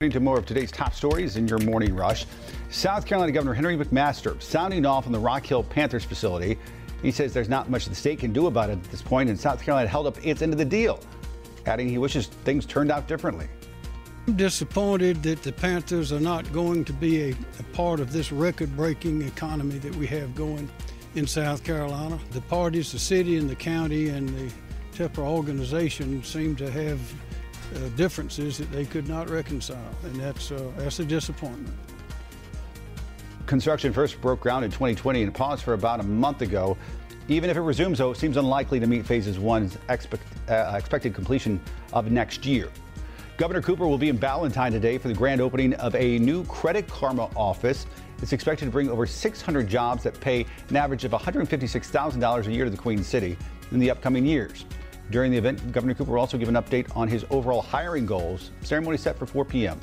To more of today's top stories in your morning rush. South Carolina Governor Henry McMaster sounding off on the Rock Hill Panthers facility. He says there's not much the state can do about it at this point, and South Carolina held up its end of the deal, adding he wishes things turned out differently. I'm disappointed that the Panthers are not going to be a, a part of this record breaking economy that we have going in South Carolina. The parties, the city and the county, and the Tepper organization seem to have uh, differences that they could not reconcile, and that's uh, that's a disappointment. Construction first broke ground in 2020 and paused for about a month ago. Even if it resumes, though, it seems unlikely to meet phases one's expect, uh, expected completion of next year. Governor Cooper will be in Ballantyne today for the grand opening of a new Credit Karma office. It's expected to bring over 600 jobs that pay an average of $156,000 a year to the Queen City in the upcoming years. During the event, Governor Cooper will also give an update on his overall hiring goals. Ceremony set for 4 p.m.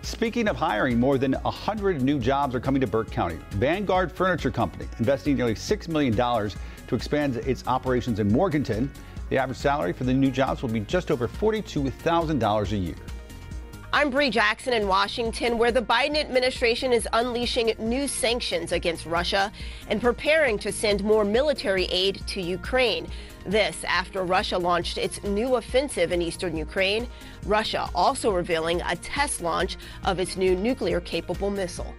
Speaking of hiring, more than 100 new jobs are coming to Burke County. Vanguard Furniture Company investing nearly $6 million to expand its operations in Morganton. The average salary for the new jobs will be just over $42,000 a year. I'm Bree Jackson in Washington, where the Biden administration is unleashing new sanctions against Russia and preparing to send more military aid to Ukraine. This after Russia launched its new offensive in eastern Ukraine. Russia also revealing a test launch of its new nuclear capable missile.